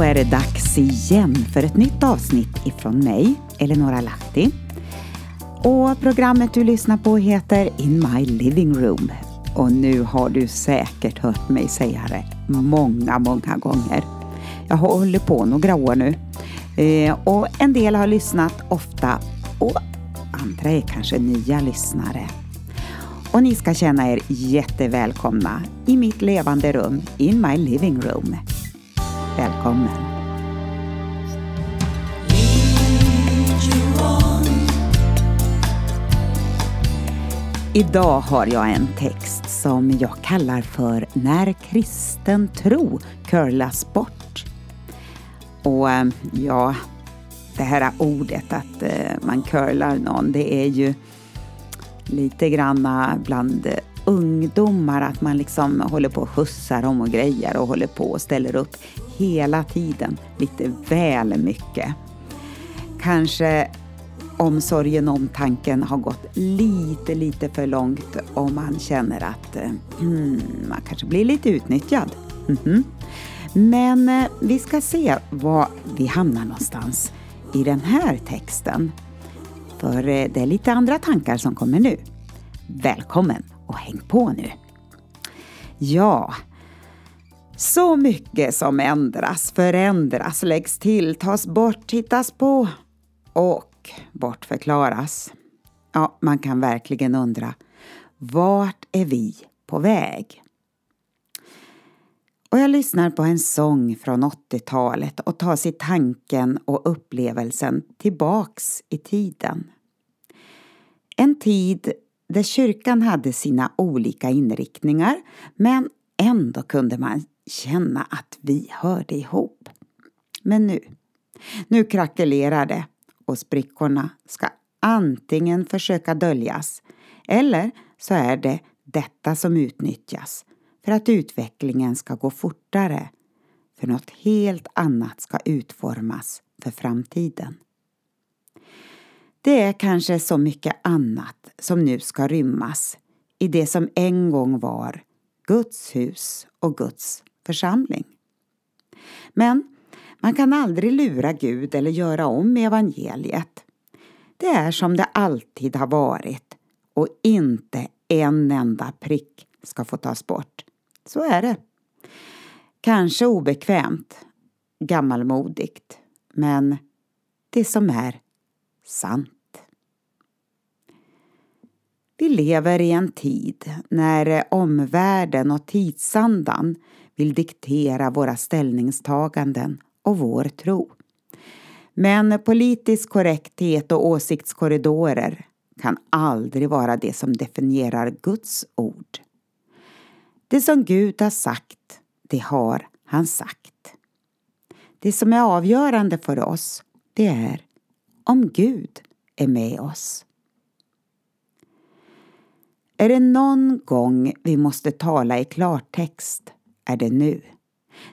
Då är det dags igen för ett nytt avsnitt ifrån mig, Eleonora Lahti. Och programmet du lyssnar på heter In My Living Room. Och nu har du säkert hört mig säga det många, många gånger. Jag har hållit på några år nu. Eh, och en del har lyssnat ofta och andra är kanske nya lyssnare. Och ni ska känna er jättevälkomna i mitt levande rum, In My Living Room. Välkommen! Idag har jag en text som jag kallar för När kristen tro curlas bort. Och eh, ja, det här ordet att eh, man curlar någon, det är ju lite granna bland ungdomar att man liksom håller på och skjutsar dem och grejer och håller på och ställer upp hela tiden, lite väl mycket. Kanske omsorgen omtanken har gått lite, lite för långt och man känner att mm, man kanske blir lite utnyttjad. Mm -hmm. Men eh, vi ska se var vi hamnar någonstans i den här texten. För eh, det är lite andra tankar som kommer nu. Välkommen och häng på nu! Ja, så mycket som ändras, förändras, läggs till, tas bort, tittas på och bortförklaras. Ja, man kan verkligen undra, vart är vi på väg? Och jag lyssnar på en sång från 80-talet och tar sig tanken och upplevelsen tillbaks i tiden. En tid där kyrkan hade sina olika inriktningar men ändå kunde man känna att vi hörde ihop. Men nu, nu krackelerar det och sprickorna ska antingen försöka döljas eller så är det detta som utnyttjas för att utvecklingen ska gå fortare för något helt annat ska utformas för framtiden. Det är kanske så mycket annat som nu ska rymmas i det som en gång var Guds hus och Guds församling. Men man kan aldrig lura Gud eller göra om evangeliet. Det är som det alltid har varit och inte en enda prick ska få tas bort. Så är det. Kanske obekvämt, gammalmodigt, men det som är sant. Vi lever i en tid när omvärlden och tidsandan vill diktera våra ställningstaganden och vår tro. Men politisk korrekthet och åsiktskorridorer kan aldrig vara det som definierar Guds ord. Det som Gud har sagt, det har han sagt. Det som är avgörande för oss, det är om Gud är med oss. Är det någon gång vi måste tala i klartext är det nu.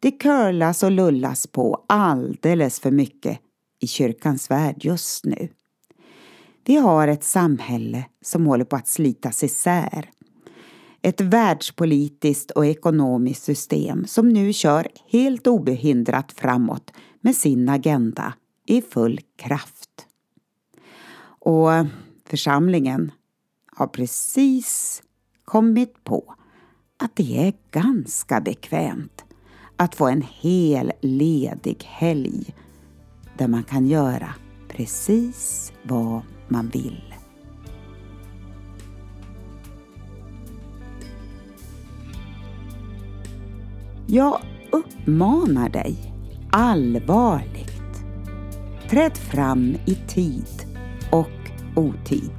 Det curlas och lullas på alldeles för mycket i kyrkans värld just nu. Vi har ett samhälle som håller på att slitas isär. Ett världspolitiskt och ekonomiskt system som nu kör helt obehindrat framåt med sin agenda i full kraft. Och församlingen har precis kommit på att det är ganska bekvämt att få en hel ledig helg där man kan göra precis vad man vill. Jag uppmanar dig allvarligt. Träd fram i tid och otid.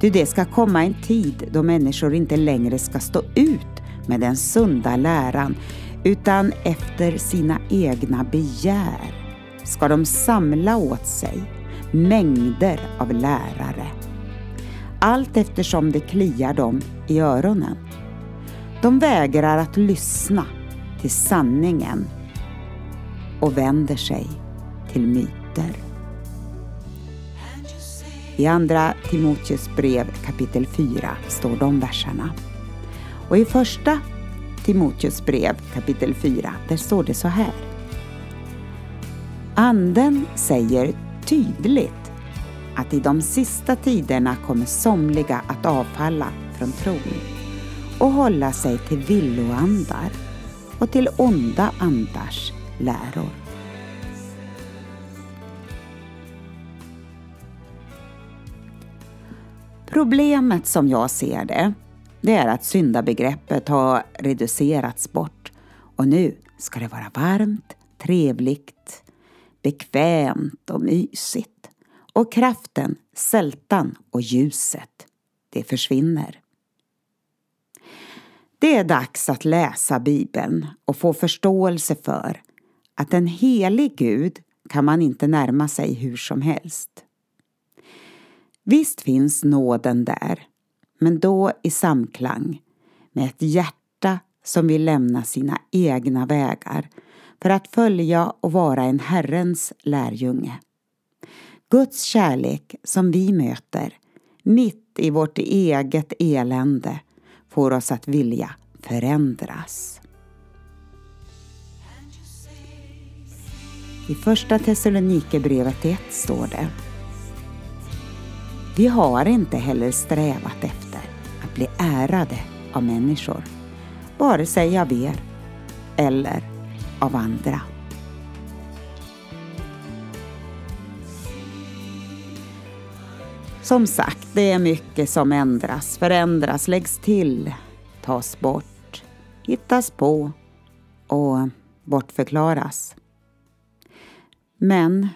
Du, det ska komma en tid då människor inte längre ska stå ut med den sunda läran utan efter sina egna begär ska de samla åt sig mängder av lärare. Allt eftersom det kliar dem i öronen. De vägrar att lyssna till sanningen och vänder sig till myten fötter. I Andra Timoteus brev kapitel 4 står de verserna. Och i Första Timoteus brev kapitel 4, där står det så här. Anden säger tydligt att i de sista tiderna kommer somliga att avfalla från tron och hålla sig till villoandar och till onda andars läror. Problemet som jag ser det, det är att syndabegreppet har reducerats bort och nu ska det vara varmt, trevligt, bekvämt och mysigt. Och kraften, sältan och ljuset, det försvinner. Det är dags att läsa Bibeln och få förståelse för att en helig Gud kan man inte närma sig hur som helst. Visst finns nåden där, men då i samklang med ett hjärta som vill lämna sina egna vägar för att följa och vara en Herrens lärjunge. Guds kärlek som vi möter mitt i vårt eget elände får oss att vilja förändras. I Första Thessalonikerbrevet 1 står det vi har inte heller strävat efter att bli ärade av människor, vare sig av er eller av andra. Som sagt, det är mycket som ändras, förändras, läggs till, tas bort, hittas på och bortförklaras. Men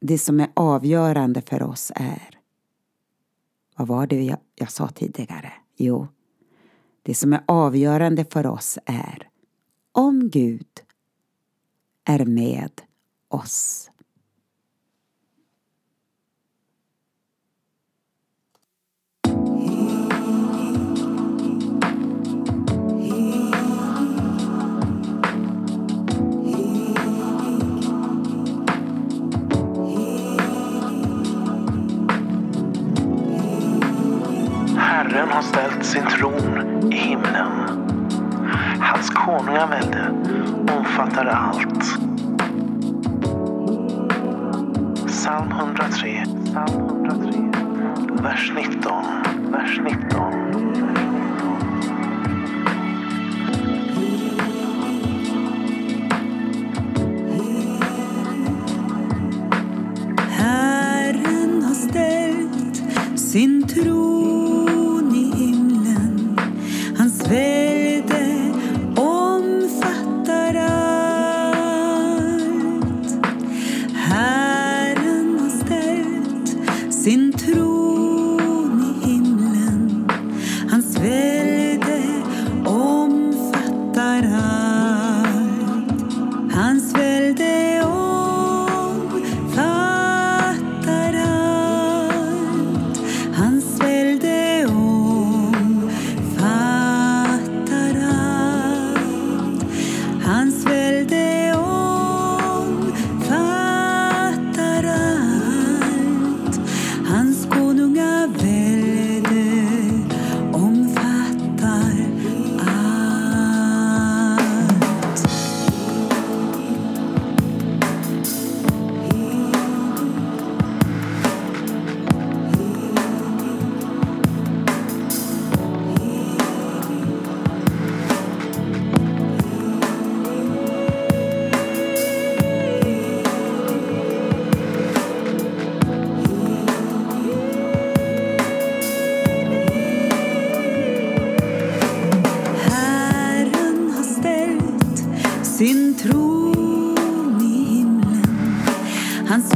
det som är avgörande för oss är, vad var det jag, jag sa tidigare? Jo, det som är avgörande för oss är om Gud är med oss. Sin tron i himlen. Hans konungavälde omfattar allt. Psalm 103, Psalm 103, vers 19, vers 19. Herren har ställt sin tron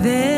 Hans